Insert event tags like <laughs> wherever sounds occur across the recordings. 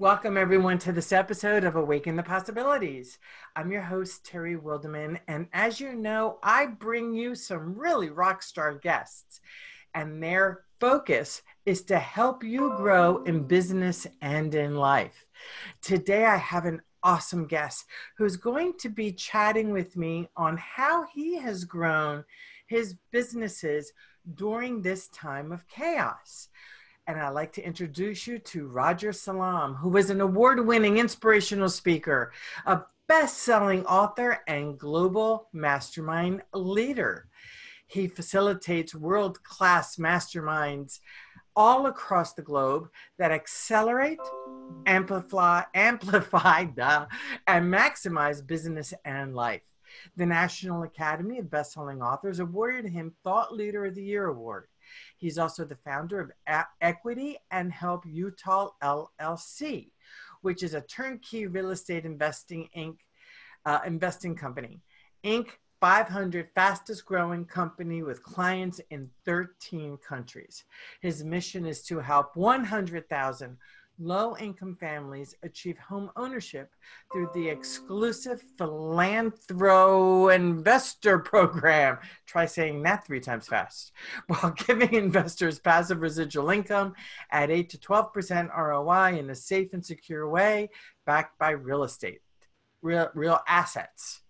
Welcome, everyone, to this episode of Awaken the Possibilities. I'm your host, Terry Wildemann, and as you know, I bring you some really rock star guests, and their focus is to help you grow in business and in life. Today, I have an awesome guest who's going to be chatting with me on how he has grown his businesses during this time of chaos and I'd like to introduce you to Roger Salam, who is an award winning inspirational speaker, a best selling author, and global mastermind leader. He facilitates world class masterminds all across the globe that accelerate, amplify, amplify, duh, and maximize business and life. The National Academy of Bestselling Authors awarded him Thought Leader of the Year award. He's also the founder of A- Equity and Help Utah LLC, which is a turnkey real estate investing Inc. Uh, investing company. Inc. 500 fastest growing company with clients in 13 countries. His mission is to help 100,000 low income families achieve home ownership through the exclusive Philanthro Investor Program. Try saying that three times fast. <laughs> While giving investors passive residual income at 8 to 12% ROI in a safe and secure way, backed by real estate, real, real assets.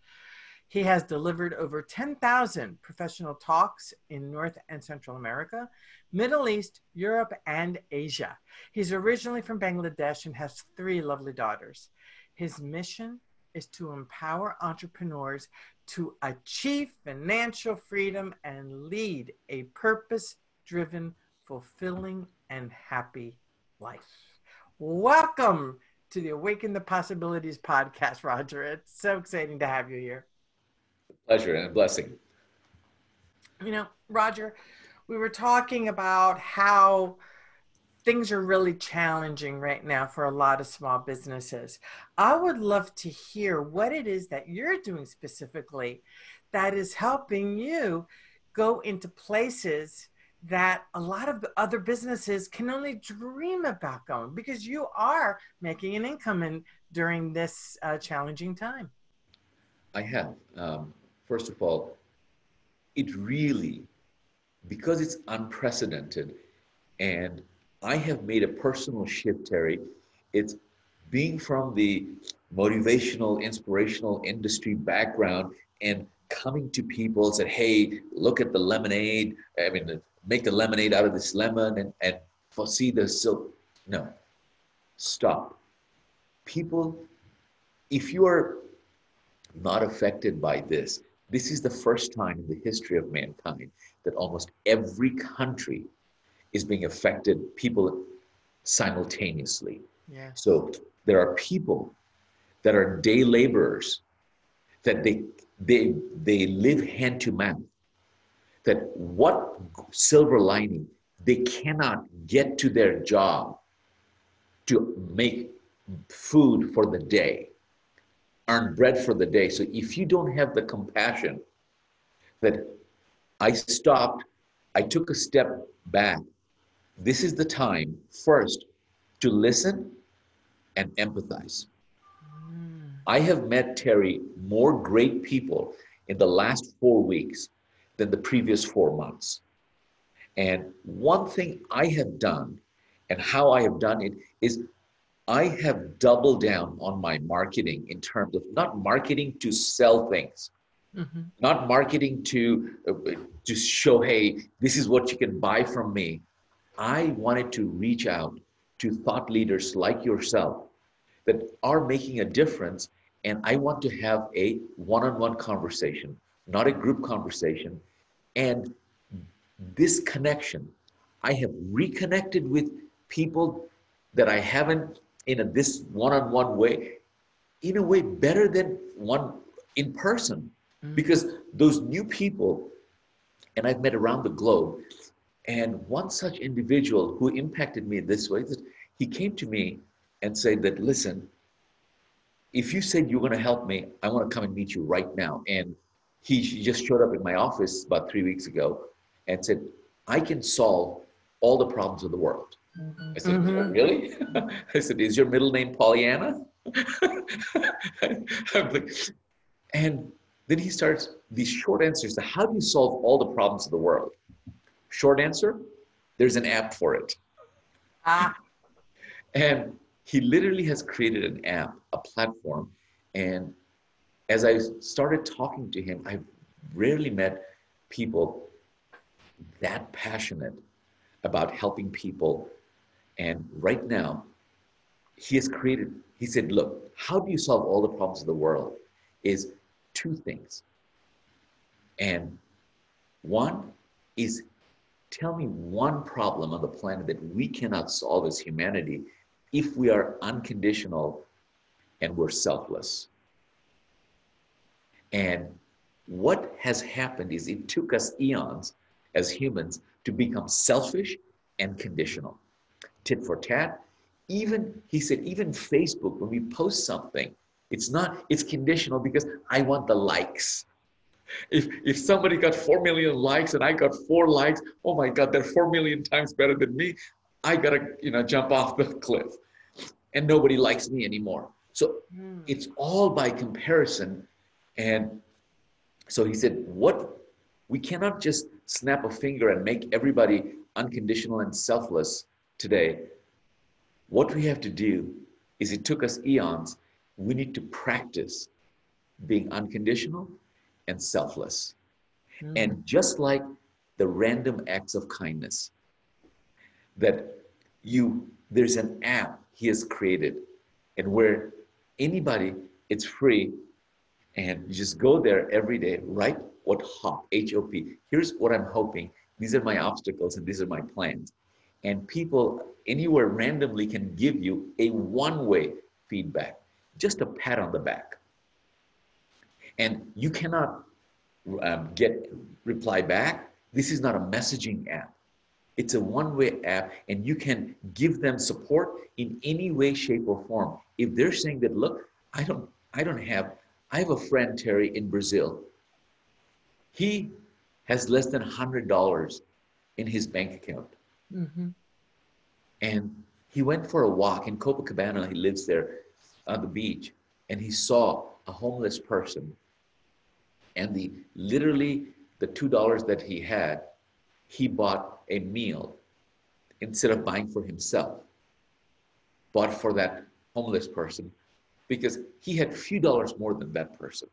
He has delivered over 10,000 professional talks in North and Central America, Middle East, Europe, and Asia. He's originally from Bangladesh and has three lovely daughters. His mission is to empower entrepreneurs to achieve financial freedom and lead a purpose driven, fulfilling, and happy life. Welcome to the Awaken the Possibilities podcast, Roger. It's so exciting to have you here pleasure and a blessing. You know, Roger, we were talking about how things are really challenging right now for a lot of small businesses. I would love to hear what it is that you're doing specifically that is helping you go into places that a lot of other businesses can only dream about going because you are making an income in during this uh, challenging time. I have. Um, first of all, it really, because it's unprecedented, and I have made a personal shift, Terry. It's being from the motivational, inspirational industry background and coming to people and said, hey, look at the lemonade. I mean, make the lemonade out of this lemon and, and see the silk. No, stop. People, if you are not affected by this, this is the first time in the history of mankind that almost every country is being affected, people simultaneously. Yeah. So there are people that are day laborers that they they they live hand to mouth. That what silver lining they cannot get to their job to make food for the day earn bread for the day. So if you don't have the compassion that I stopped, I took a step back, this is the time first to listen and empathize. Mm. I have met Terry more great people in the last four weeks than the previous four months. And one thing I have done and how I have done it is I have doubled down on my marketing in terms of not marketing to sell things, mm-hmm. not marketing to uh, to show, hey, this is what you can buy from me. I wanted to reach out to thought leaders like yourself that are making a difference, and I want to have a one-on-one conversation, not a group conversation, and this connection. I have reconnected with people that I haven't in a, this one-on-one way in a way better than one in person. Mm-hmm. because those new people and i've met around the globe and one such individual who impacted me this way he came to me and said that listen if you said you're going to help me i want to come and meet you right now. And he just showed up in my office about three weeks ago and said i can solve all the problems of the world I said, mm-hmm. really? <laughs> I said, is your middle name Pollyanna? <laughs> and then he starts these short answers to how do you solve all the problems of the world? Short answer, there's an app for it. Ah. And he literally has created an app, a platform. And as I started talking to him, I've rarely met people that passionate about helping people. And right now, he has created, he said, look, how do you solve all the problems of the world? Is two things. And one is tell me one problem on the planet that we cannot solve as humanity if we are unconditional and we're selfless. And what has happened is it took us eons as humans to become selfish and conditional. Tit for tat. Even, he said, even Facebook, when we post something, it's not, it's conditional because I want the likes. If, if somebody got 4 million likes and I got four likes, oh my God, they're 4 million times better than me. I gotta, you know, jump off the <laughs> cliff. And nobody likes me anymore. So mm. it's all by comparison. And so he said, what we cannot just snap a finger and make everybody unconditional and selfless today. What we have to do is it took us eons. We need to practice being unconditional and selfless. Mm. And just like the random acts of kindness, that you, there's an app he has created, and where anybody, it's free, and you just go there every day, write what HOP, H-O-P. Here's what I'm hoping. These are my obstacles and these are my plans. And people anywhere randomly can give you a one-way feedback, just a pat on the back. And you cannot um, get reply back. This is not a messaging app. It's a one-way app, and you can give them support in any way, shape, or form. If they're saying that, look, I don't, I don't have, I have a friend Terry in Brazil. He has less than hundred dollars in his bank account, mm-hmm. and he went for a walk in Copacabana. He lives there on the beach, and he saw a homeless person and the literally the two dollars that he had, he bought a meal instead of buying for himself, bought for that homeless person because he had few dollars more than that person.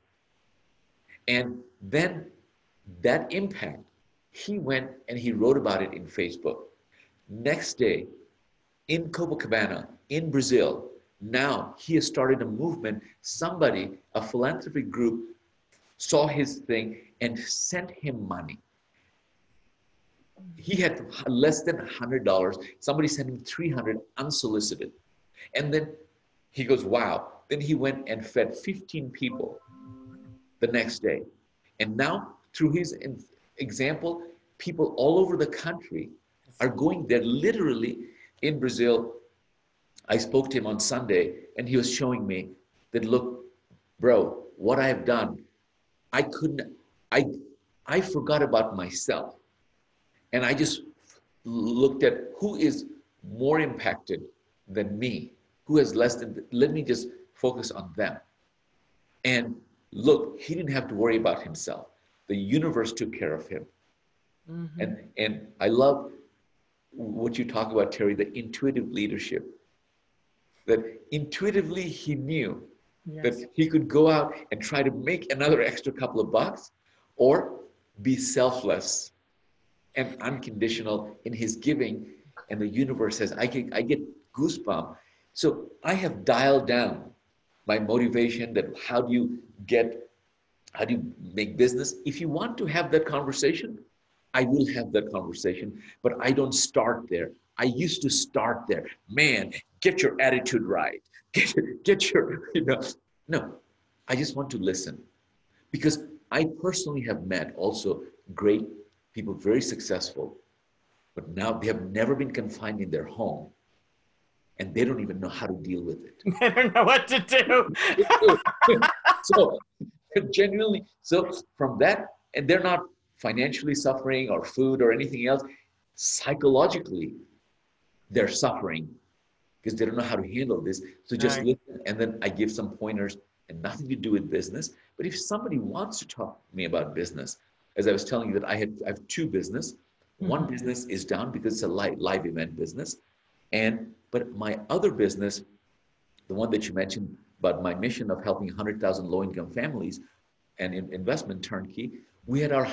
And then that impact, he went and he wrote about it in Facebook. Next day, in Copacabana, in Brazil, now he has started a movement. Somebody, a philanthropic group, saw his thing and sent him money. He had less than $100. Somebody sent him 300 unsolicited. And then he goes, wow. Then he went and fed 15 people the next day. And now, through his example, people all over the country are going there literally in Brazil. I spoke to him on Sunday and he was showing me that, look, bro, what I have done I couldn't, I, I forgot about myself. And I just looked at who is more impacted than me, who has less than, let me just focus on them. And look, he didn't have to worry about himself. The universe took care of him. Mm-hmm. And, and I love what you talk about, Terry, the intuitive leadership. That intuitively he knew yes. that he could go out and try to make another extra couple of bucks or be selfless and unconditional in his giving and the universe says i get i get goosebumps so i have dialed down my motivation that how do you get how do you make business if you want to have that conversation i will have that conversation but i don't start there. I used to start there. Man get your attitude right. <laughs> Get your, get your you know. No i just want to listen. Because i personally have met also great people very successful but now they have never been confined in their home and they don't even know how to deal with it. <laughs> They don't know what to do. <laughs> So genuinely so from that and they're not financially suffering or food or anything else psychologically they're suffering because they don't know how to handle this. So just Right. listen, and then I give some pointers and nothing to do with business. But if somebody wants to talk to me about business, as I was telling you that I had I have two business. One Mhm. business is down because it's a live, live event business, and but my other business, the one that you mentioned about my mission of helping 100,000 low-income families and in investment turnkey, we had our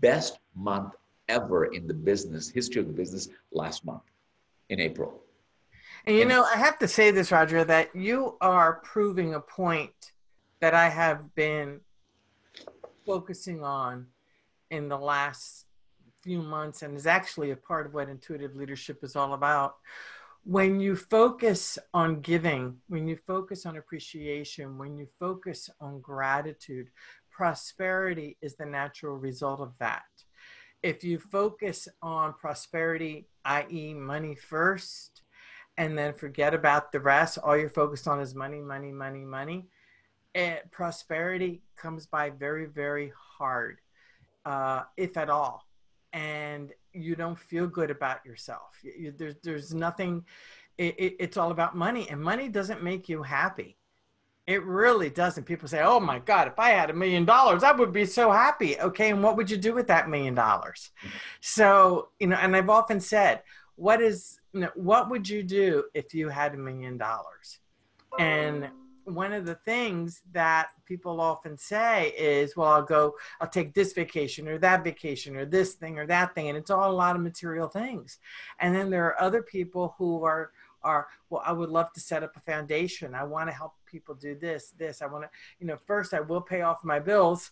best month ever in the business history of the business last month in April. And you And- know, I have to say this, Roger, that you are proving a point that I have been focusing on in the last few months and is actually a part of what intuitive leadership is all about. When you focus on giving, when you focus on appreciation, when you focus on gratitude, prosperity is the natural result of that. If you focus on prosperity, i.e., money first, and then forget about the rest. All you're focused on is money, money, money, money. And prosperity comes by very, very hard, uh, if at all. And you don't feel good about yourself. You, you- there's, there's nothing. It, it, it's all about money, and money doesn't make you happy. It really doesn't. People say, "Oh my God, if I had a million dollars, I would be so happy." Okay, and what would you do with that million dollars? Mm-hmm. So you know, and I've often said, "What is you know, what would you do if you had a million dollars?" And one of the things that people often say is, "Well, I'll go, I'll take this vacation or that vacation or this thing or that thing," and it's all a lot of material things. And then there are other people who are are well i would love to set up a foundation. I want to help people do this this. I want to you know first i will pay off my bills.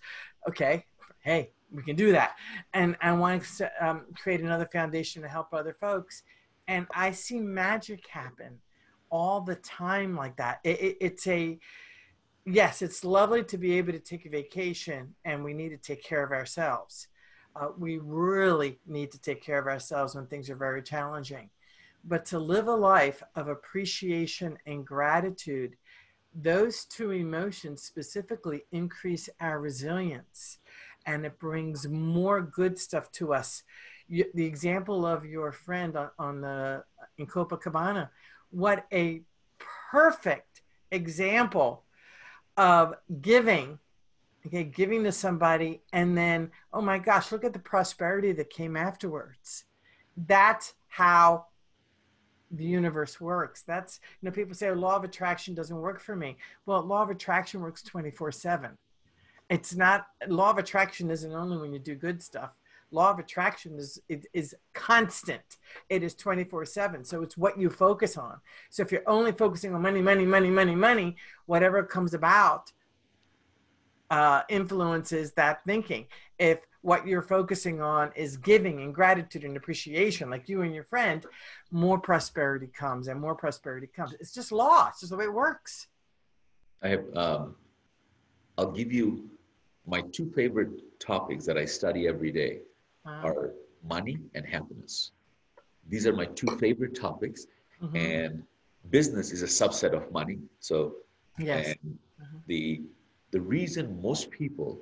Okay hey we can do that. And i want to um, create another foundation to help other folks. And i see magic happen all the time like that. It, it, it's a yes it's lovely to be able to take a vacation and we need to take care of ourselves. Uh, we really need to take care of ourselves when things are very challenging but to live a life of appreciation and gratitude, those two emotions specifically increase our resilience and it brings more good stuff to us. You, the example of your friend on, on the in Copacabana, what a perfect example of giving okay giving to somebody and then oh my gosh look at the prosperity that came afterwards that's how the universe works. That's, you know, people say, oh, law of attraction doesn't work for me. Well, law of attraction works 24 7. It's not, law of attraction isn't only when you do good stuff. Law of attraction is, is, is constant. It is 24 7. So it's what you focus on. So if you're only focusing on money, money, money, money, money, whatever comes about uh, influences that thinking. If what you're focusing on is giving and gratitude and appreciation, like you and your friend, more prosperity comes and more prosperity comes. It's just law. It's just the way it works. I have, um, I'll give you my two favorite topics that I study every day Wow. are money and happiness. These are my two favorite topics, Mhm. and business is a subset of money. So, yes. Mhm. the the reason most people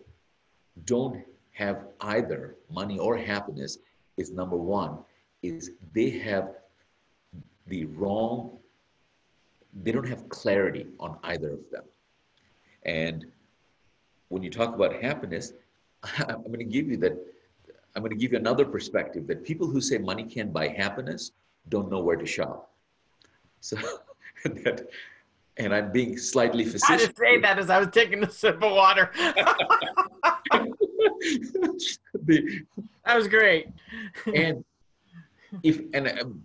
don't have either money or happiness is number one is they have the wrong they don't have clarity on either of them and when you talk about happiness <laughs> i'm going to give you that i'm going to give you another perspective that people who say money can't buy happiness don't know where to shop so <laughs> that and i'm being slightly facetious. I just say that as I was taking a sip of water. <laughs> the, that was great. and if and um,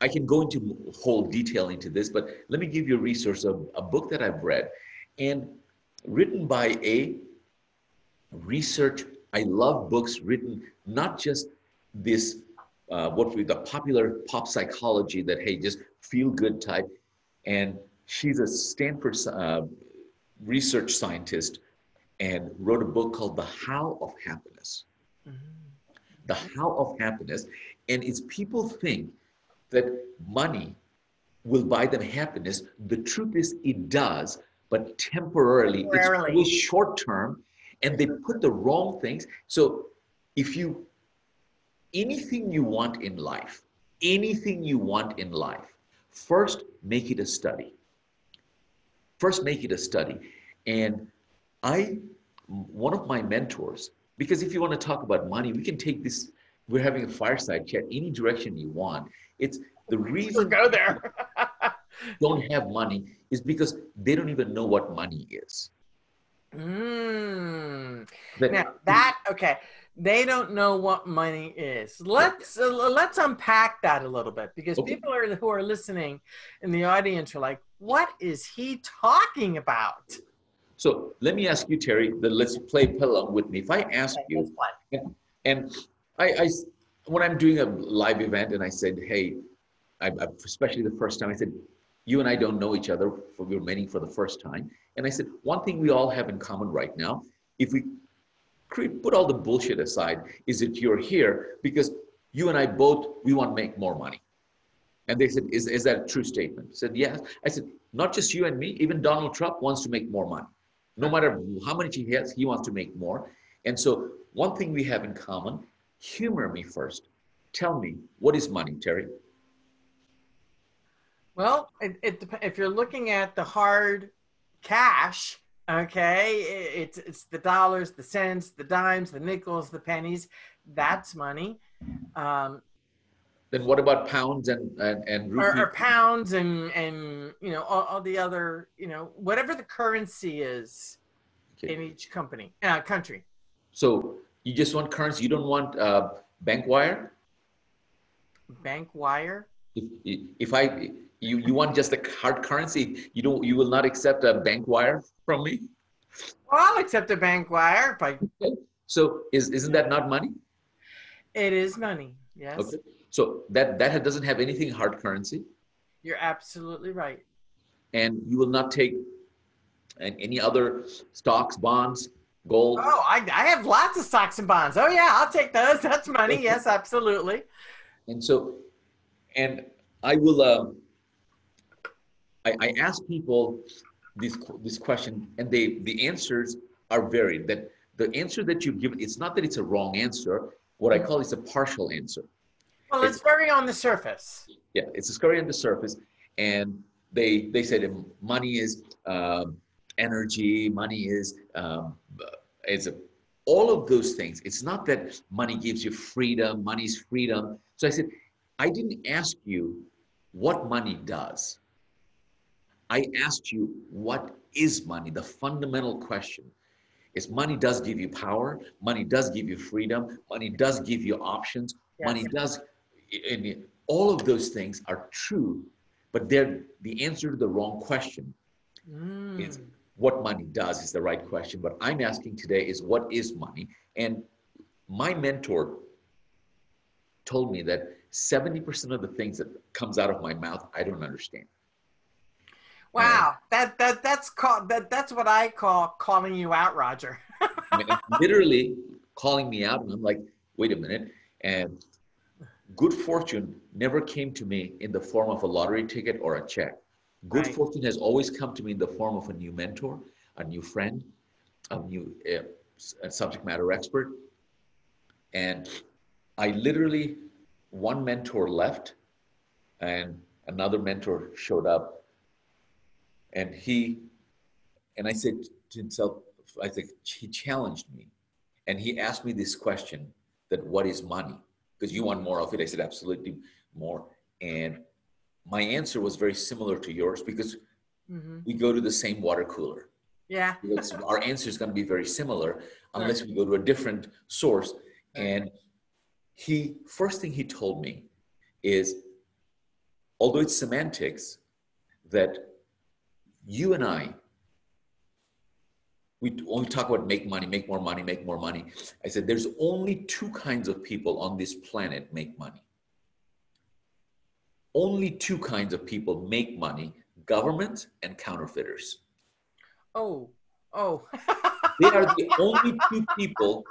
I can go into whole detail into this, but let me give you a resource of a book that I've read, and written by a research. I love books written not just this uh, what we the popular pop psychology that hey just feel good type, and she's a Stanford uh, research scientist and wrote a book called The How of Happiness mm-hmm. the how of happiness. And it's people think that money will buy them happiness. The truth is, it does, but temporarily, Temporarily. it's always short term, and they put the wrong things. So, if you anything you want in life, anything you want in life, first make it a study. First, make it a study. And I, one of my mentors, because if you want to talk about money, we can take this. We're having a fireside chat any direction you want. It's the <laughs> reason go there. <laughs> don't have money is because they don't even know what money is. Mm. Now that okay, they don't know what money is. Let's uh, let's unpack that a little bit because Okay. people are who are listening in the audience are like, "What is he talking about?" So let me ask you, Terry. That let's play along with me. If I ask Okay, you, let's and I, I when I'm doing a live event, and I said, hey, I, I, especially the first time, I said, you and I don't know each other. For, we were meeting for the first time, and I said, one thing we all have in common right now, if we create, put all the bullshit aside, is that you're here because you and I both we want to make more money. And they said, is, is that a true statement? I said, yes. I said, not just you and me, even Donald Trump wants to make more money. No matter how much he has, he wants to make more. And so one thing we have in common, humor me first. Tell me, what is money, Terry? Well, it, it if you're looking at the hard cash, okay, i- it's it's the dollars, the cents, the dimes, the nickels, the pennies. That's money. Um, Then what about pounds and, and, and or, or pounds and and you know all, all the other you know whatever the currency is Okay. in each company uh, country. So you just want currency, you don't want uh, bank wire? Bank wire. If, if I, you, you want just the hard currency, you don't, you will not accept a bank wire from me? Well, I'll accept a bank wire, but So is, isn't that not money? it is money. Yes, Okay. So that, that doesn't have anything hard currency you're absolutely right. and you will not take and any other stocks, bonds, gold. Oh, I, I have lots of stocks and bonds. Oh yeah, I'll take those. <laughs> That's money. Yes, absolutely. And so, and I will, um, I, I ask people this, this question and they, the answers are varied that the answer that you give, it's not that it's a wrong answer. What I call is a partial answer. Well, it's very on the surface. Yeah, it's a scurry on the surface, and they they said money is um, energy, money is um, is a, all of those things. It's not that money gives you freedom, money's freedom. So I said, I didn't ask you what money does. I asked you what is money. The fundamental question is money does give you power, money does give you freedom, money does give you options, Yes. money does and all of those things are true but they're the answer to the wrong question Mm. It's- what money does is the right question. But i'm asking today is what is money? And my mentor told me that 70% of the things that comes out of my mouth i don't understand. Wow, that that that's called that that's what I call calling you out, Roger. <laughs> I mean, literally calling me out and i'm like wait a minute. And good fortune never came to me in the form of a lottery ticket or a check. Good Right. fortune has always come to me in the form of a new mentor a new friend a new uh, s- a subject matter expert. And i literally one mentor left and another mentor showed up. And he and i said to himself i think he challenged me. And he asked me this question that what is money because you want more of it i said absolutely more. And my answer was very similar to yours because hmm we go to the same water cooler. Yeah. <laughs> our answer is going to be very similar unless we go to a different source. And he first thing he told me is although it's semantics that you and i we only talk about make money make more money make more money i said there's only two kinds of people on this planet make money only two kinds of people make money government and counterfeiters Oh. Oh. <laughs> they are the only two people,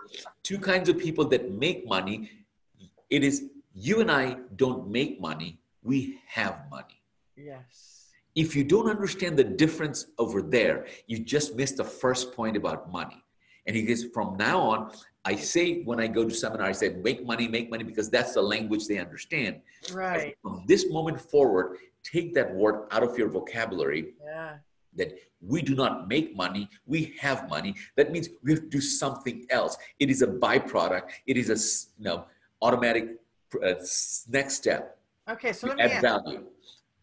two kinds of people that make money. It is you and I don't make money, we have money. yes. If you don't understand the difference over there, you just missed the first point about money. And he goes, from now on, I say when I go to seminar, I say make money, make money because that's the language they understand. Right. From this moment forward, take that word out of your vocabulary. Yeah. That we do not make money, we have money. That means we have to do something else. It is a byproduct. it is a you know automatic uh, next step. Okay, so let me add value.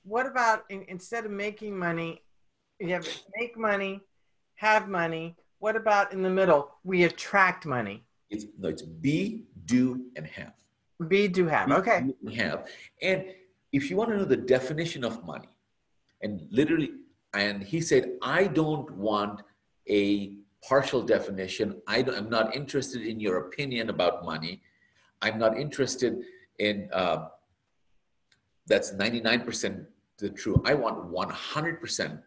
What about in, instead of making money, you have make money, have money. What about in the middle? We attract money. It's no, it's be, do, and have. Be, do, have. Be, Okay. do, and have. And if you want to know the definition of money, and literally, and he said, I don't want a partial definition. I don't, I'm not interested in your opinion about money. I'm not interested in uh, that's 99% the truth. I want 100%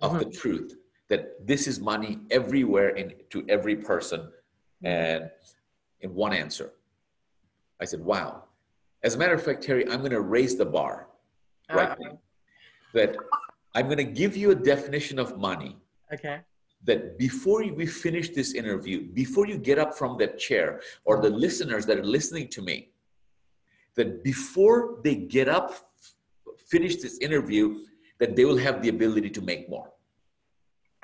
of the mm-hmm. truth that this is money everywhere in to every person mm-hmm. and in one answer. I said, wow. As a matter of fact, Terry, I'm going to raise the bar right Uh-oh. now. That I'm going to give you a definition of money Okay. that before we finish this interview, before you get up from that chair, or the mm-hmm. listeners that are listening to me, that before they get up, finish this interview, that they will have the ability to make more.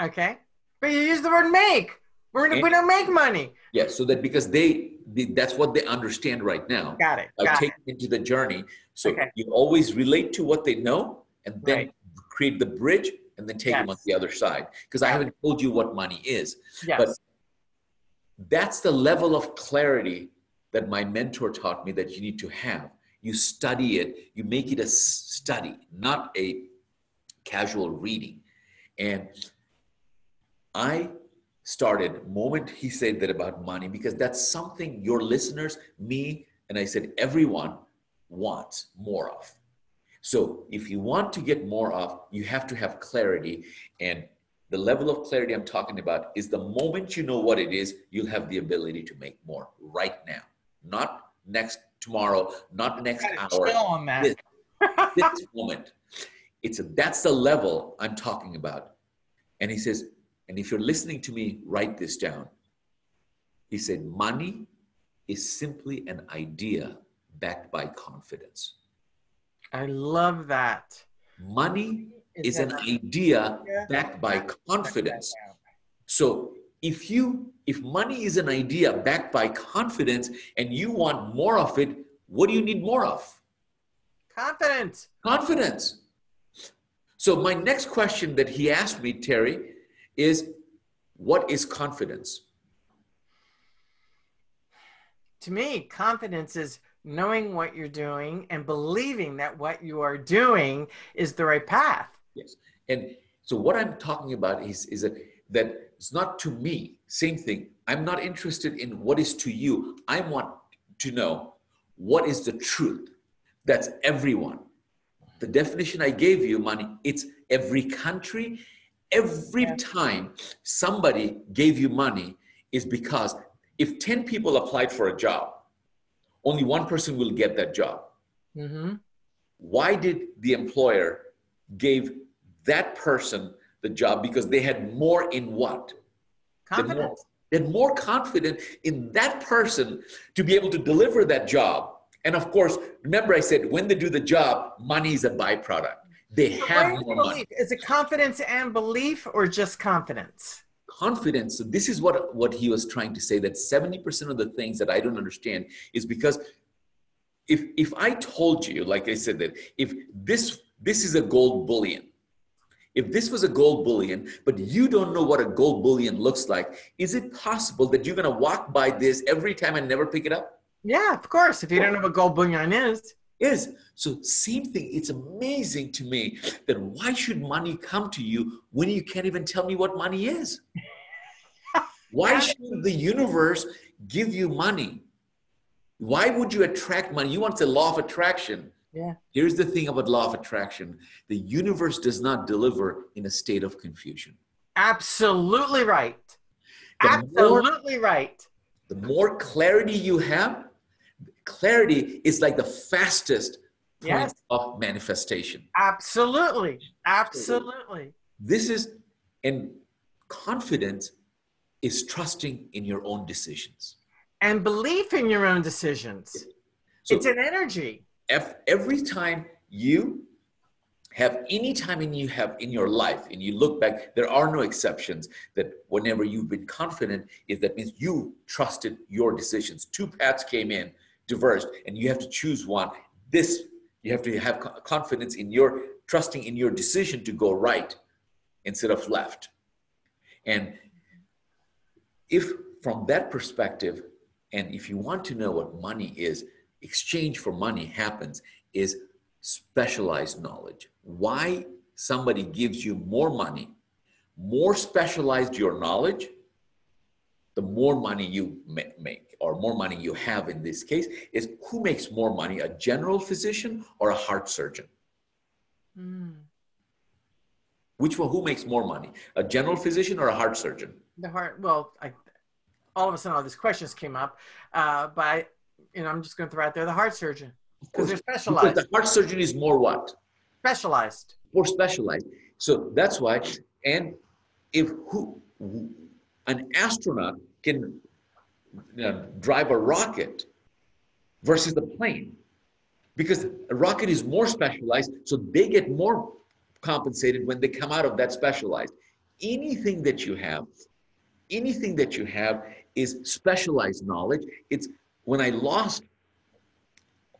Okay. But you use the word make. We're gonna, we don't make money. Yes, so that because they, they that's what they understand right now. Got it. Got take it. them into the journey. So Okay. you always relate to what they know and then Right. create the bridge and then take them on the other side. Because I haven't told you what money is. Yes. But that's the level of clarity that my mentor taught me that you need to have. You study it, you make it a study, not a casual reading. And I started moment he said that about money because that's something your listeners, me, and I said everyone wants more of. So if you want to get more of, you have to have clarity. And the level of clarity I'm talking about is the moment you know what it is, you'll have the ability to make more right now, not next tomorrow, not next hour, on that. This- this <laughs> moment. It's a, that's the level I'm talking about. And he says, and if you're listening to me, write this down. He said, money is simply an idea backed by confidence. I love that. Money is an idea backed by confidence. So if you if money is an idea backed by confidence and you want more of it, what do you need more of? Confidence. Confidence. So my next question that he asked me, Terry, is what is confidence? To me, confidence is knowing what you're doing and believing that what you are doing is the right path. Yes. And so what I'm talking about is, is that, that it's not to me, same thing. I'm not interested in what is to you. I want to know what is the truth. That's everyone. The definition I gave you, money, it's every country. Every time somebody gave you money is because if 10 people applied for a job, only one person will get that job Mm-hmm. why did the employer gave that person the job because they had more in what They had more- Confidence. they had more confidence in that person to be able to deliver that job and of course remember i said when they do the job money is a byproduct they have more belief? money Is it confidence and belief or just confidence? confidence so this is what what he was trying to say that 70% of the things that i don't understand is because if if i told you like i said that if this this is a gold bullion if this was a gold bullion but you don't know what a gold bullion looks like is it possible that you're going to walk by this every time and never pick it up? Yeah, of course. If you don't know what gold bullion is, is so same thing. It's amazing to me that why should money come to you when you can't even tell me what money is? <laughs> Why should the universe give you money? Why would you attract money? You want the law of attraction Yeah. here's the thing about law of attraction the universe does not deliver in a state of confusion absolutely right. The more- Absolutely right. the more clarity you have clarity is like the fastest point Yes. of manifestation Absolutely. Absolutely. this is and confidence is trusting in your own decisions and belief in your own decisions. So it's an energy. If, every time you have any time in you have in your life and you look back there are no exceptions that whenever you've been confident is that means you trusted your decisions. Two paths came in diverged and you have to choose one. This you have to have confidence in your trusting in your decision to go right instead of left. And if from that perspective and if you want to know what money is exchange for money happens is specialized knowledge why somebody gives you more money, more specialized your knowledge, the more money you make or more money you have in this case is who makes more money, a general physician or a heart surgeon? Mm. Which one, who makes more money, a general physician or a heart surgeon? The heart, well, I, all of a sudden all these questions came up, uh, but I, you know, I'm just going to throw out there the heart surgeon because they're specialized. Because the heart surgeon is more what? specialized more specialized so that's why and if who an astronaut can you know, drive a rocket versus the plane because a rocket is more specialized so they get more compensated when they come out of that specialized anything that you have anything that you have is specialized knowledge it's when i lost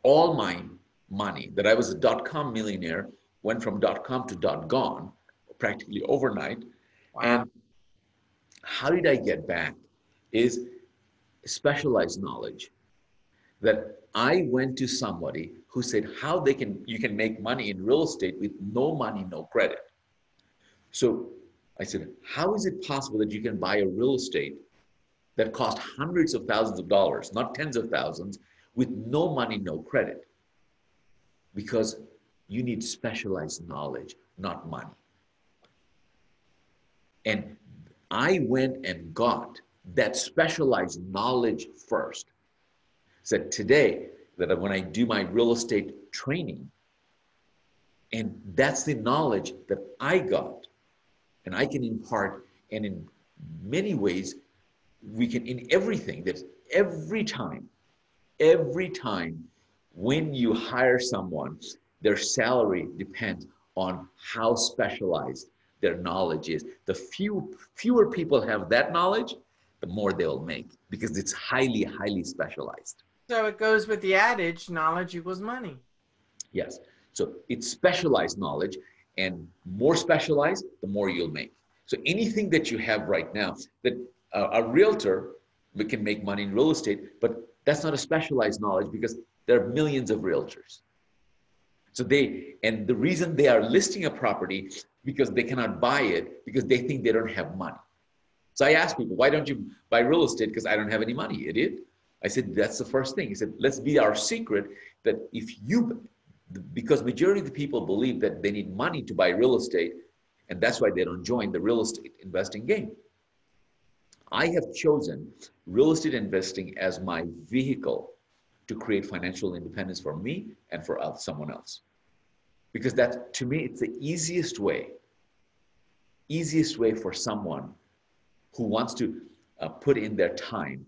all my money that I was a dot com millionaire, went from dot com to dot gone practically overnight. Wow. And how did I get back? Is specialized knowledge that I went to somebody who said how they can you can make money in real estate with no money, no credit. So I said, how is it possible that you can buy a real estate that cost hundreds of thousands of dollars, not tens of thousands, with no money, no credit? because you need specialized knowledge, not money. And I went and got that specialized knowledge first. So today, that when I do my real estate training, and that's the knowledge that I got, and I can impart, and in many ways, we can, in everything, that every time, every time when you hire someone, their salary depends on how specialized their knowledge is. The few fewer people have that knowledge, the more they'll make because it's highly, highly specialized. So it goes with the adage knowledge equals money. Yes. So it's specialized knowledge, and more specialized, the more you'll make. So anything that you have right now, that uh, a realtor we can make money in real estate, but that's not a specialized knowledge because there are millions of realtors. So they, and the reason they are listing a property because they cannot buy it because they think they don't have money. So I ask people, why don't you buy real estate? Because I don't have any money, idiot. I said, that's the first thing. He said, let's be our secret that if you, because majority of the people believe that they need money to buy real estate, and that's why they don't join the real estate investing game. I have chosen real estate investing as my vehicle to create financial independence for me and for someone else. Because that, to me, it's the easiest way, easiest way for someone who wants to uh, put in their time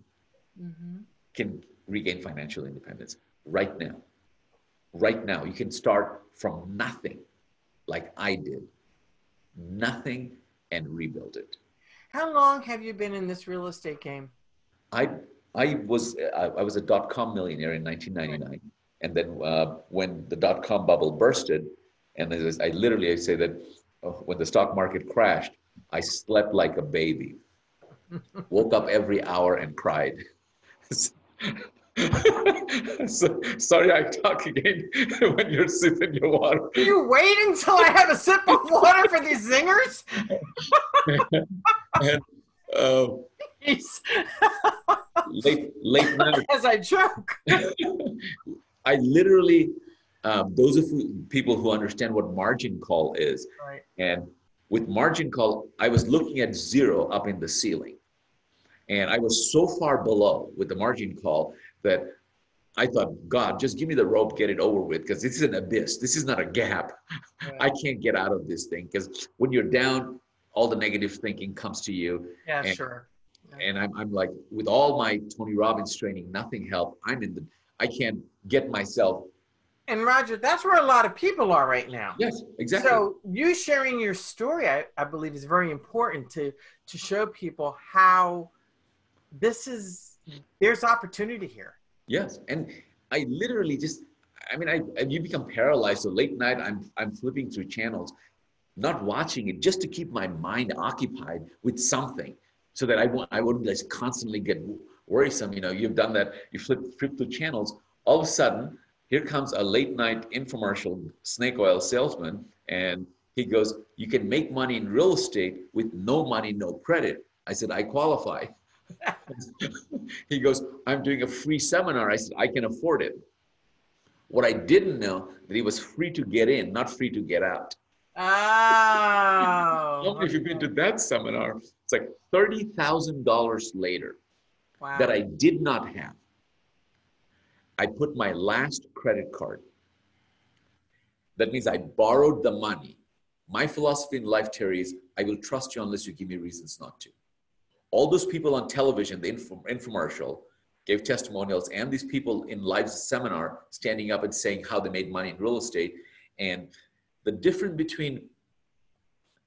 mm-hmm. can regain financial independence right now. Right now, you can start from nothing, like I did, nothing, and rebuild it. How long have you been in this real estate game? I I was I was a dot com millionaire in 1999, and then uh, when the dot com bubble bursted, and I literally I say that uh, when the stock market crashed, I slept like a baby, <laughs> woke up every hour and cried. <laughs> <laughs> so, sorry, I talk again <laughs> when you're sipping your water. You wait until I have a sip of water for these zingers. <laughs> and, uh, late late night. As I joke. I literally, um, those of people who understand what margin call is, right. and with margin call, I was looking at zero up in the ceiling, and I was so far below with the margin call that I thought, God, just give me the rope, get it over with, because this is an abyss. This is not a gap. Right. I can't get out of this thing because when you're down, all the negative thinking comes to you. Yeah, sure and I'm, I'm like, with all my Tony Robbins training, nothing helped. I'm in the, I can't get myself. And Roger, that's where a lot of people are right now. Yes, exactly. So you sharing your story, I, I believe, is very important to to show people how this is. There's opportunity here. Yes, and I literally just, I mean, I you become paralyzed. So late night, I'm I'm flipping through channels, not watching it, just to keep my mind occupied with something so that I, won't, I wouldn't just constantly get worrisome. You know, you've done that, you flip, flip through channels. All of a sudden, here comes a late night infomercial snake oil salesman, and he goes, You can make money in real estate with no money, no credit. I said, I qualify. <laughs> he goes, I'm doing a free seminar. I said, I can afford it. What I didn't know that he was free to get in, not free to get out. Oh. How many of you been to that seminar? It's like $30,000 later wow. that I did not have. I put my last credit card. That means I borrowed the money. My philosophy in life, Terry, is I will trust you unless you give me reasons not to. All those people on television, the infomercial, gave testimonials, and these people in live seminar standing up and saying how they made money in real estate. And the difference between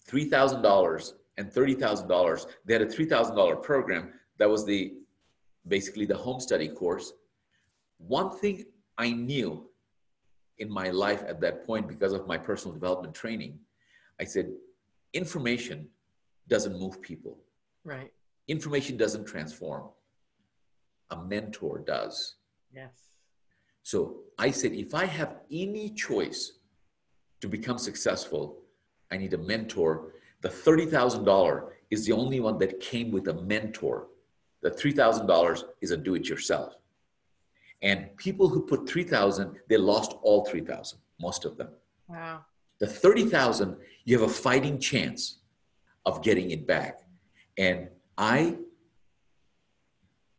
$3,000 and $30,000, they had a $3,000 program that was the basically the home study course. One thing I knew in my life at that point because of my personal development training, I said, information doesn't move people. Right. Information doesn't transform. A mentor does. Yes. So I said, if I have any choice to become successful, I need a mentor. The $30,000 is the only one that came with a mentor. The $3,000 is a do it yourself. And people who put 3,000, they lost all 3,000, most of them. Wow. The 30,000, you have a fighting chance of getting it back. And I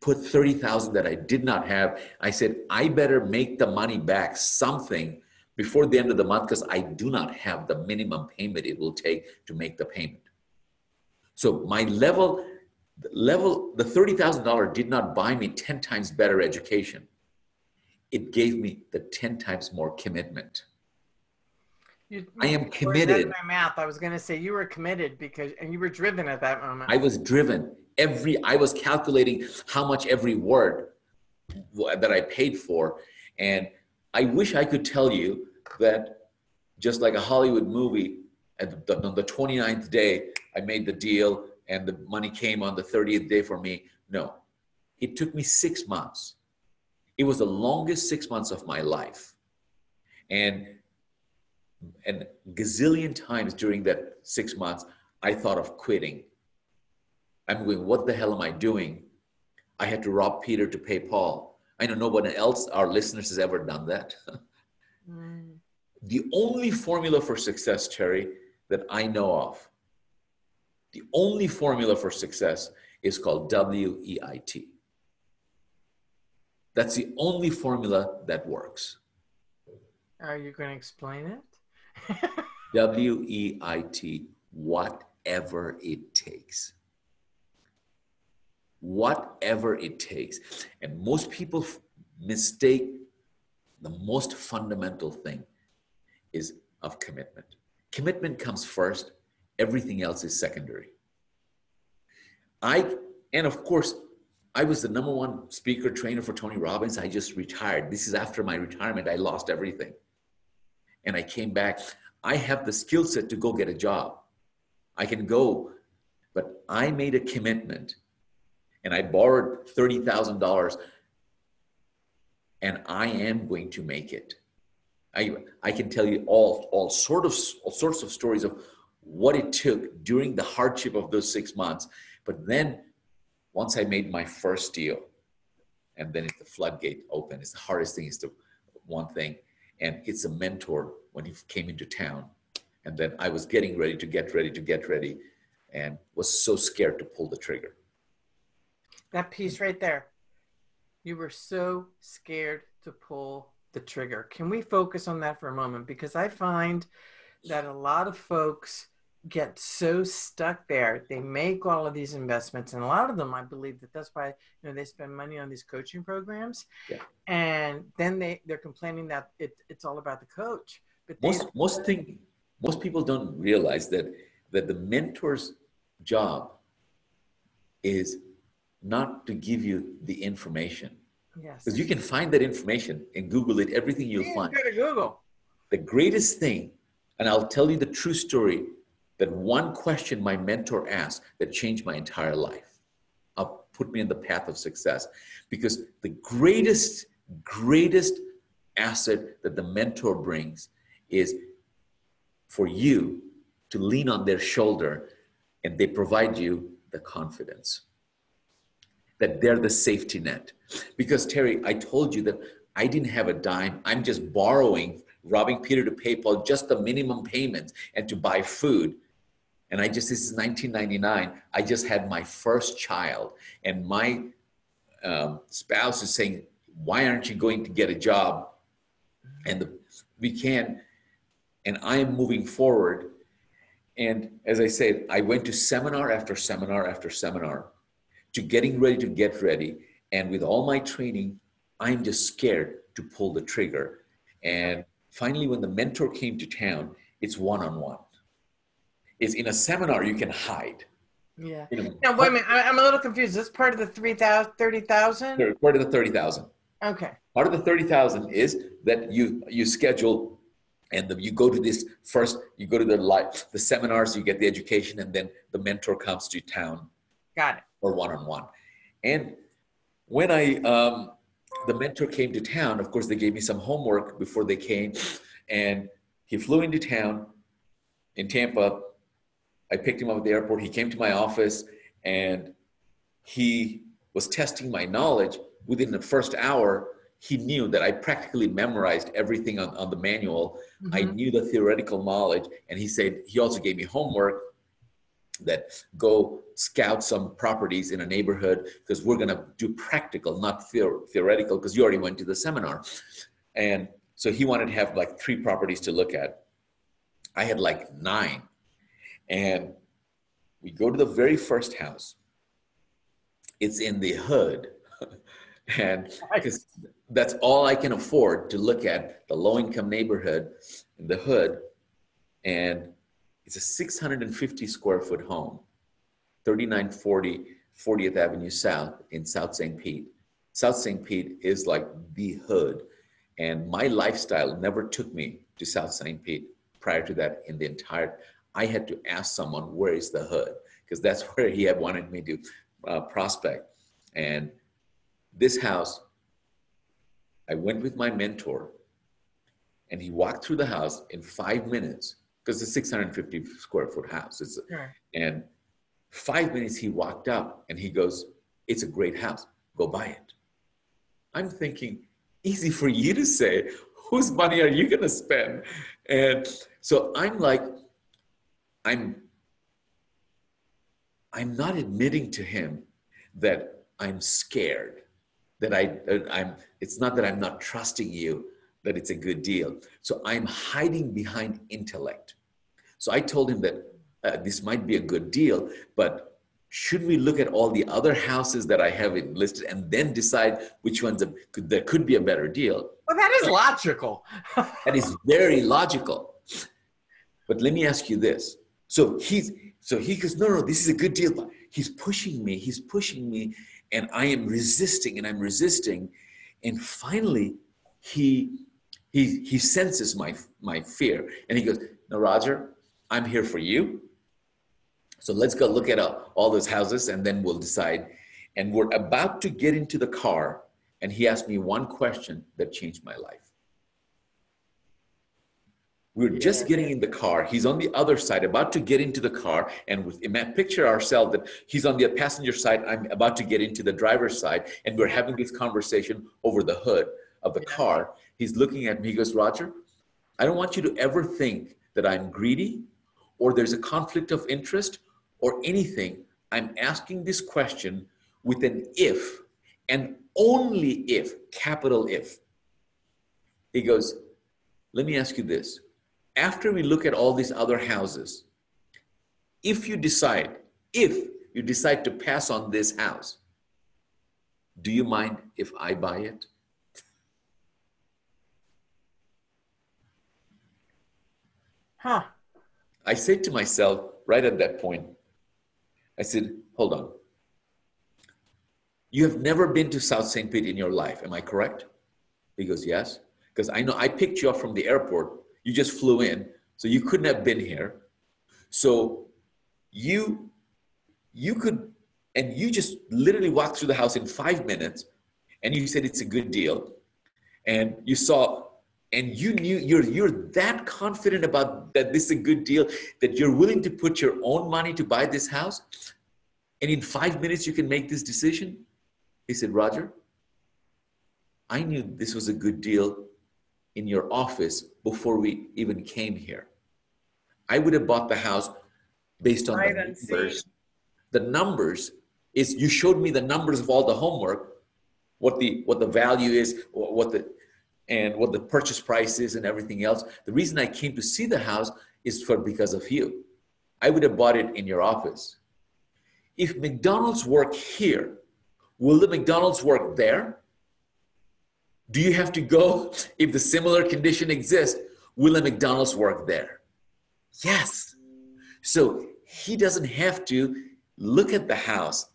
put 30,000 that I did not have. I said, I better make the money back something before the end of the month because I do not have the minimum payment it will take to make the payment. So my level, level, the $30,000 did not buy me 10 times better education. It gave me the 10 times more commitment. You, I am committed. My mouth. I was going to say you were committed because, and you were driven at that moment. I was driven. Every I was calculating how much every word that I paid for, and I wish I could tell you that just like a Hollywood movie, at the, on the 29th day, I made the deal and the money came on the 30th day for me. No, it took me six months. It was the longest six months of my life. And and gazillion times during that six months, I thought of quitting. I'm going, what the hell am I doing? I had to rob Peter to pay Paul. I know nobody else, our listeners, has ever done that. <laughs> mm. The only formula for success, Terry, that I know of, the only formula for success is called W E I T. That's the only formula that works. Are you going to explain it? <laughs> W E I T, whatever it takes whatever it takes. And most people mistake the most fundamental thing is of commitment. Commitment comes first, everything else is secondary. I, and of course, I was the number one speaker trainer for Tony Robbins. I just retired. This is after my retirement. I lost everything. And I came back. I have the skill set to go get a job. I can go, but I made a commitment and I borrowed $30,000 and I am going to make it. I, I can tell you all, all, sort of, all sorts of stories of what it took during the hardship of those six months. But then once I made my first deal, and then the floodgate opened, it's the hardest thing is the one thing. And it's a mentor when he came into town. And then I was getting ready to get ready to get ready and was so scared to pull the trigger. That piece right there. You were so scared to pull the trigger. Can we focus on that for a moment? Because I find that a lot of folks get so stuck there. They make all of these investments, and a lot of them, I believe that that's why you know they spend money on these coaching programs, Yeah. and then they they're complaining that it, it's all about the coach. But most most thing most people don't realize that that the mentor's job is not to give you the information. Yes, because you can find that information and google it everything you'll Yeah, find. Go to Google. the greatest thing and i'll tell you the true story that one question my mentor asked that changed my entire life. Up put me in the path of success. Because the greatest greatest asset that the mentor brings is for you to lean on their shoulder and they provide you the confidence that they're the safety net. Because, Terry, I told you that I didn't have a dime. I'm just borrowing, robbing Peter to pay Paul, just the minimum payments and to buy food. And I just, this is 1999. I just had my first child, and my um, spouse is saying, Why aren't you going to get a job? And the, we can, and I am moving forward. And as I said, I went to seminar after seminar after seminar to getting ready to get ready. And with all my training, I'm just scared to pull the trigger. And finally, when the mentor came to town, it's one on one. It's in a seminar, you can hide. Yeah. You know, Now wait a minute. I, I'm a little confused. Is this part of the 3,000, 30,000? part of the 30,000. Okay. Part of the 30,000 is that you, you schedule and the, you go to this first, you go to the live, the seminars, you get the education, and then the mentor comes to town Got it. or one-on-one. And when I, um, the mentor came to town, of course, they gave me some homework before they came, and he flew into town in Tampa. I picked him up at the airport. He came to my office, and he was testing my knowledge. Within the first hour, he knew that I practically memorized everything on, on the manual. I Mhm. knew the theoretical knowledge, and he said he also gave me homework that go scout some properties in a neighborhood because we're going to do practical, not theor- theoretical, because you already went to the seminar. And so he wanted to have like three properties to look at. I had like nine. And we go to the very first house. It's in the hood. <laughs> and because that's all I can afford to look at the low income neighborhood in the hood. And it's a 650 square foot home, 3940 40th Avenue South in South St. Pete. South St. Pete is like the hood. And my lifestyle never took me to South St. Pete prior to that in the entire, I had to ask someone, where is the hood? Because that's <laughs> where he had wanted me to uh, prospect. And this house, I went with my mentor and he walked through the house in five minutes because it's a 650 square foot house. It's, Sure. and five minutes he walked up and he goes, It's a great house. Go buy it. I'm thinking, easy for you to say. Whose money are you going to spend? And so I'm like, I'm I'm not admitting to him that I'm scared, that I I'm it's not that I'm not trusting you that it's a good deal. So I'm hiding behind intellect. So I told him that uh, this might be a good deal, but should we look at all the other houses that I have listed and then decide which ones a, could, there could be a better deal? Well, that is logical. <laughs> That is very logical. But let me ask you this. So he's so he goes, no, no, this is a good deal. But he's pushing me, he's pushing me, and I am resisting and I'm resisting. And finally, he he he senses my my fear and he goes, No, Roger, I'm here for you. So let's go look at all those houses and then we'll decide. And we're about to get into the car, and he asked me one question that changed my life. We We're just getting in the car. He's on the other side, about to get into the car, and with picture ourselves that he's on the passenger side. I'm about to get into the driver's side, and we're having this conversation over the hood of the Yeah. car. He's looking at me. He goes, "Roger, I don't want you to ever think that I'm greedy, or there's a conflict of interest, or anything. I'm asking this question with an if, and only if, capital if." He goes, "Let me ask you this." After we look at all these other houses, if you decide, if you decide to pass on this house, do you mind if I buy it? Huh. I said to myself right at that point, I said, hold on. You have never been to South St. Pete in your life, am I correct? He goes, yes. Because I know I picked you up from the airport. You just flew in, so you couldn't have been here. So you you could and you just literally walked through the house in five minutes and you said it's a good deal. And you saw and you knew you're you're that confident about that this is a good deal that you're willing to put your own money to buy this house? And in five minutes you can make this decision? He said roger i knew this was a good deal in your office before we even came here. I would have bought the house based on Right, the and see. numbers. The numbers is you showed me the numbers of all the homework what the what the value is what the and what the purchase price is and everything else. The reason i came to see the house is for because of you. I would have bought it in your office. If mcdonald's work here will the mcdonald's work there do you have to go? If the similar condition exists will a mcdonald's work there? Yes. So he doesn't have to look at the house.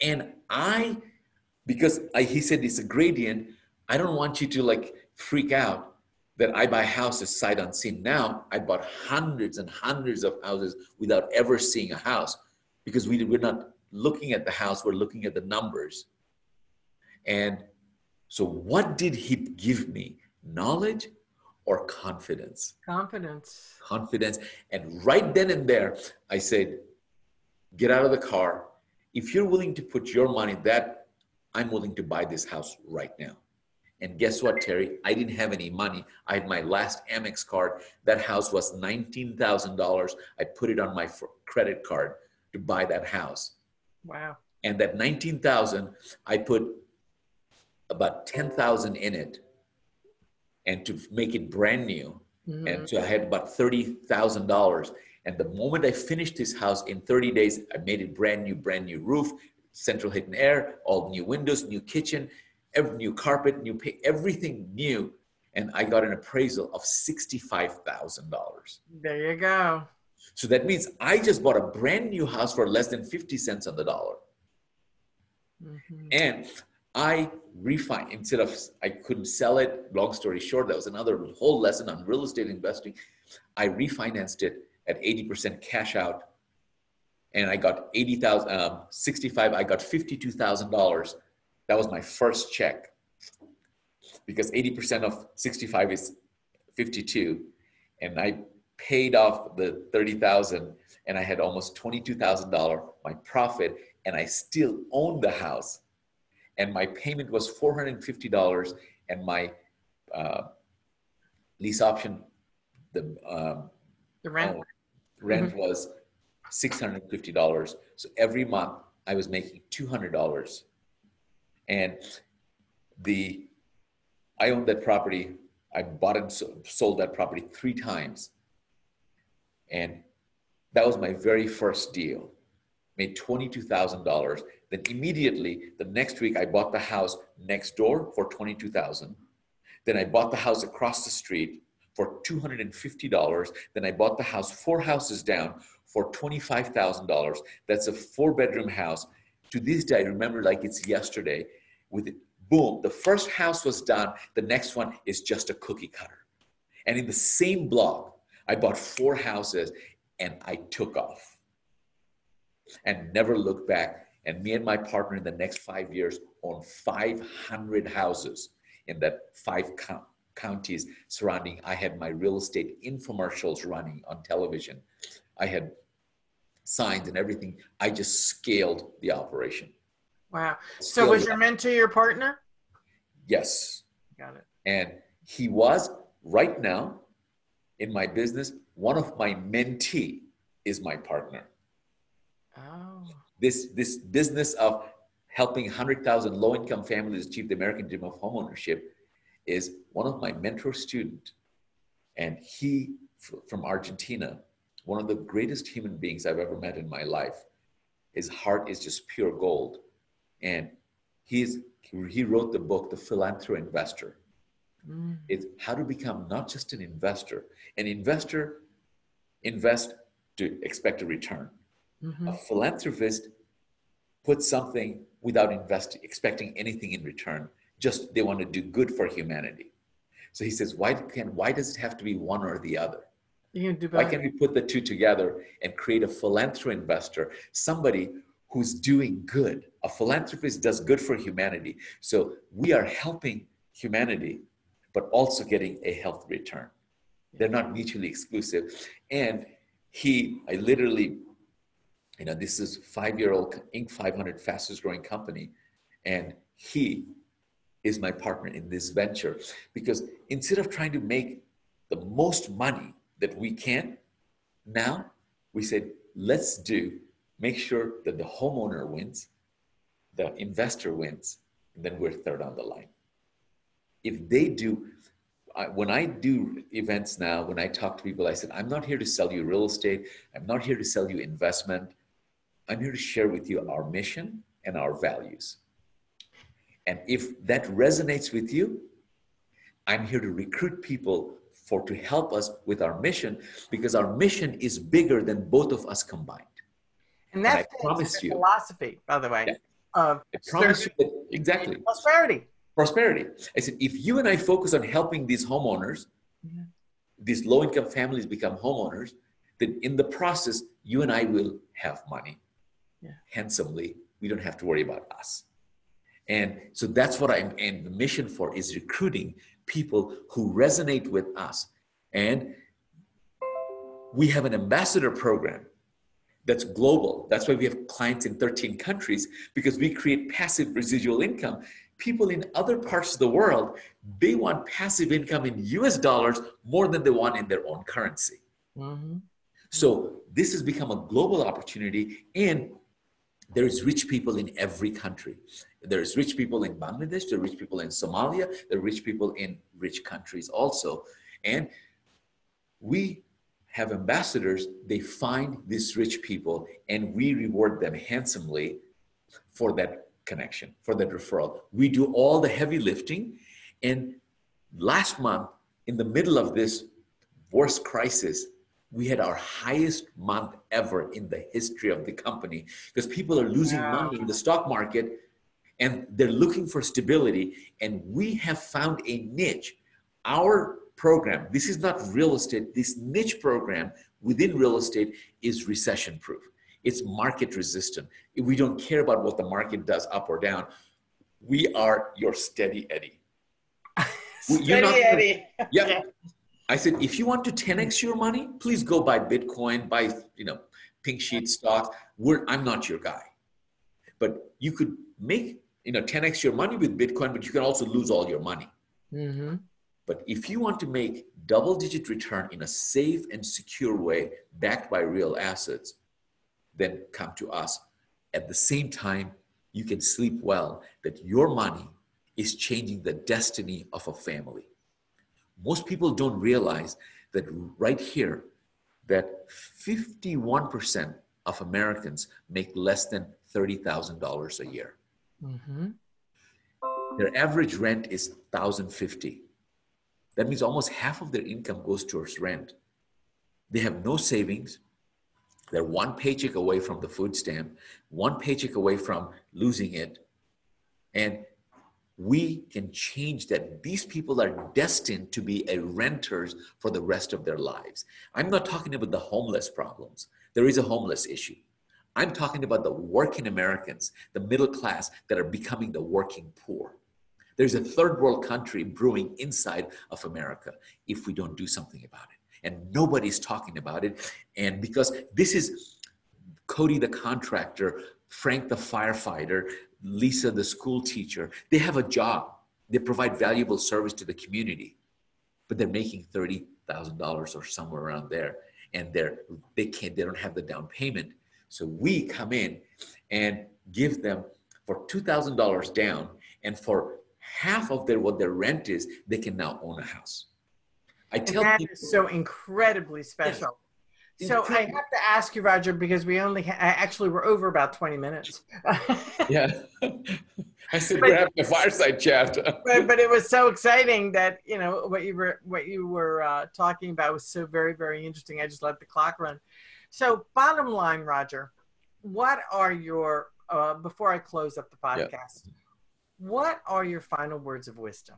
And i because I, he said it's a gradient i don't want you to like freak out that i buy houses sight unseen. Now i bought hundreds and hundreds of houses without ever seeing a house because we, we're not looking at the house we're looking at the numbers. And so what did he give me knowledge or confidence Confidence. confidence. And right then and there, I said, get out of the car. If you're willing to put your money that, I'm willing to buy this house right now. And guess what, Terry? I didn't have any money. I had my last Amex card. That house was $19,000. I put it on my credit card to buy that house. Wow. And that 19,000, I put about 10,000 in it and to make it brand new. Mhm. And so I had about $30,000. And the moment I finished this house in 30 days, I made it brand new, brand new roof, central heat and air, all new windows, new kitchen, every new carpet, new pa- everything new. And I got an appraisal of $65,000. There you go. So that means I just bought a brand new house for less than 50 cents on the dollar. Mhm. And I refined instead of I couldn't sell it. Long story short, that was another whole lesson on real estate investing. I refinanced it at 80% cash out. And I got 80,000, um, 65, I got $52,000. That was my first check. Because 80% of 65 is 52. And I paid off the 30,000 and I had almost $22,000 my profit and I still owned the house and my payment was $450 and my uh, lease option the um, The rent. oh, rent was $650 so every month i was making $200 and the i owned that property. I bought and sold that property three times. And that was my very first deal made $22000 then immediately the next week i bought the house next door for 22000 then i bought the house across the street for $250 then i bought the house four houses down for $25000 that's a four bedroom house. To this day i remember like it's yesterday with it boom the first house was done the next one is just a cookie cutter. And in the same block i bought four houses and i took off and never looked back. And me and my partner in the next five years own 500 houses in that five co- counties surrounding. I had my real estate infomercials running on television. I had signs and everything. I just scaled the operation. Wow. So was your mentor your partner? Yes. Got it. And he was right now in my business, one of my mentee is my partner. Oh. this this business of helping 100,000 low-income families achieve the American dream of homeownership is one of my mentor student, and he from Argentina one of the greatest human beings I've ever met in my life. His heart is just pure gold. And he's, he wrote the book, The Philanthro Investor. Mm. It's how to become not just an investor. An investor invest to expect a return. Mm-hmm. A philanthropist puts something without investing, expecting anything in return. Just they want to do good for humanity. So he says, why can why does it have to be one or the other? Why can't we put the two together and create a philanthro investor, somebody who's doing good? A philanthropist does good for humanity. So we are helping humanity, but also getting a health return. They're not mutually exclusive. And he, I literally, you know, this is five-year-old Inc. 500 fastest growing company, and he is my partner in this venture because instead of trying to make the most money that we can, now we said, let's do, make sure that the homeowner wins, the investor wins, and then we're third on the line. If they do, when I do events now, when I talk to people, I said, I'm not here to sell you real estate. I'm not here to sell you investment. I'm here to share with you our mission and our values. And if that resonates with you, I'm here to recruit people for to help us with our mission because our mission is bigger than both of us combined. And that's and I promise you philosophy, by the way. Yeah, of I promise you that, exactly prosperity. Prosperity. I said, if you and I focus on helping these homeowners, yeah. these low-income families become homeowners, then in the process, you and I will have money yeah. handsomely. We don't have to worry about us. And so that's what I'm and the mission for is recruiting people who resonate with us. And we have an ambassador program that's global. That's why we have clients in 13 countries because we create passive residual income. People in other parts of the world, they want passive income in US dollars more than they want in their own currency. Mm-hmm. So this has become a global opportunity and there's rich people in every country. There's rich people in Bangladesh, there are rich people in Somalia, there are rich people in rich countries also. And we have ambassadors, they find these rich people and we reward them handsomely for that connection, for that referral. We do all the heavy lifting. And last month, in the middle of this worst crisis, we had our highest month ever in the history of the company because people are losing money in the stock market and they're looking for stability. And we have found a niche. Our program, this is not real estate, this niche program within real estate is recession proof. It's market resistant. We don't care about what the market does up or down. We are your steady Eddie. <laughs> steady not, Eddie. Yeah. <laughs> I said, if you want to 10x your money, please go buy Bitcoin, buy, you know, pink sheet stocks. We're, I'm not your guy. But you could make you know 10x your money with bitcoin but you can also lose all your money mm-hmm. but if you want to make double digit return in a safe and secure way backed by real assets then come to us at the same time you can sleep well that your money is changing the destiny of a family most people don't realize that right here that 51% of americans make less than $30000 a year Mm-hmm. Their average rent is 1050 That means almost half of their income goes towards rent. They have no savings. They're one paycheck away from the food stamp, one paycheck away from losing it. And we can change that. These people are destined to be renters for the rest of their lives. I'm not talking about the homeless problems. There is a homeless issue. I'm talking about the working Americans, the middle class that are becoming the working poor. There's a third world country brewing inside of America if we don't do something about it. And nobody's talking about it. And because this is Cody the contractor, Frank the firefighter, Lisa the school teacher, they have a job. They provide valuable service to the community, but they're making $30,000 or somewhere around there. And they're, they can't, they don't have the down payment so we come in and give them for $2,000 down and for half of their what their rent is, they can now own a house. I tell that people, is so incredibly special. So I have to ask you, Roger, because we only ha- actually we're over about twenty minutes. <laughs> yeah, I said but, we're having a fireside chat. but, but it was so <laughs> exciting that you know what you were what you were uh, talking about was so very very interesting. I just let the clock run. So bottom line, Roger, what are your uh, before I close up the podcast? Yeah. What are your final words of wisdom?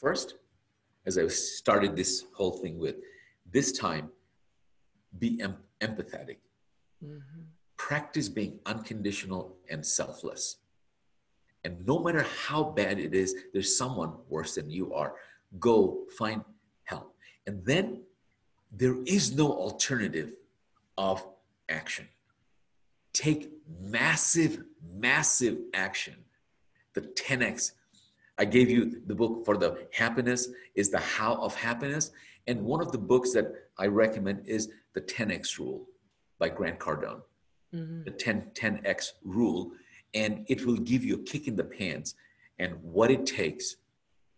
First, as I started this whole thing with, this time, be em- empathetic. Mm-hmm. Practice being unconditional and selfless. And no matter how bad it is, there's someone worse than you are. Go find help. And then there is no alternative of action. Take massive, massive action. The 10x I gave you the book for the happiness is the how of happiness. And one of the books that I recommend is the 10x rule by Grant Cardone. Mm-hmm. The 10, 10x rule. And it will give you a kick in the pants and what it takes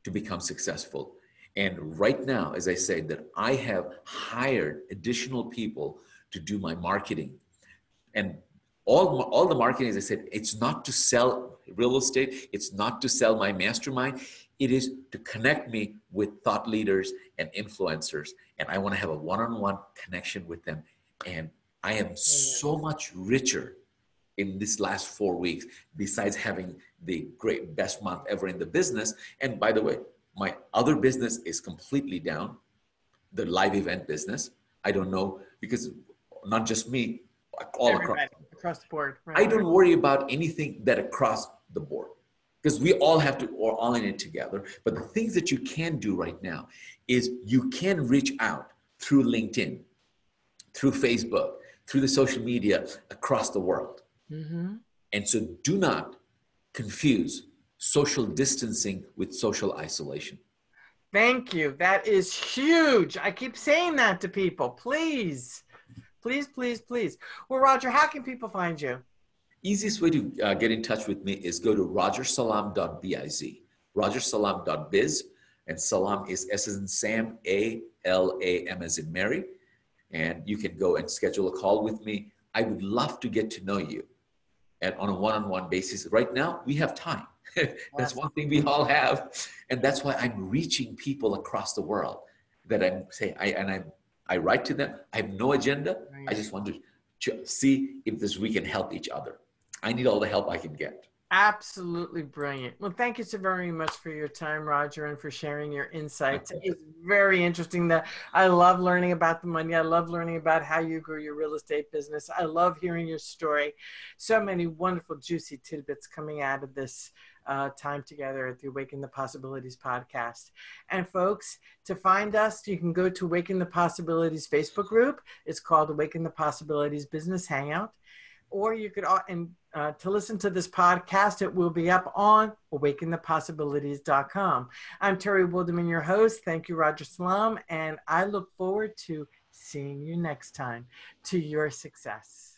to become successful. And right now, as I say, that I have hired additional people to do my marketing. And all, all the marketing, as I said, it's not to sell real estate. It's not to sell my mastermind. It is to connect me with thought leaders and influencers. And I want to have a one on one connection with them. And I am so much richer in this last four weeks, besides having the great best month ever in the business. And by the way, my other business is completely down, the live event business. I don't know because not just me, all across, across the board. Right. I don't worry about anything that across the board because we all have to or all in it together but the things that you can do right now is you can reach out through linkedin through facebook through the social media across the world mm-hmm. and so do not confuse social distancing with social isolation thank you that is huge i keep saying that to people please please please please well roger how can people find you Easiest way to uh, get in touch with me is go to rogersalam.biz, rogersalam.biz, and salam is S as in Sam, A L A M as in Mary. And you can go and schedule a call with me. I would love to get to know you and on a one-on-one basis. Right now, we have time. <laughs> that's one thing we all have, and that's why I'm reaching people across the world. That I'm saying, I and I I write to them. I have no agenda. I just want to see if this we can help each other. I need all the help I can get. Absolutely brilliant. Well, thank you so very much for your time, Roger, and for sharing your insights. It's very interesting that I love learning about the money. I love learning about how you grew your real estate business. I love hearing your story. So many wonderful, juicy tidbits coming out of this uh, time together the Awaken the Possibilities podcast. And folks, to find us, you can go to Awaken the Possibilities Facebook group. It's called Awaken the Possibilities Business Hangout. Or you could uh, and uh, to listen to this podcast it will be up on awakenthepossibilities.com i'm terry wildemann your host. Thank you roger salam and i look forward to seeing you next time. To your success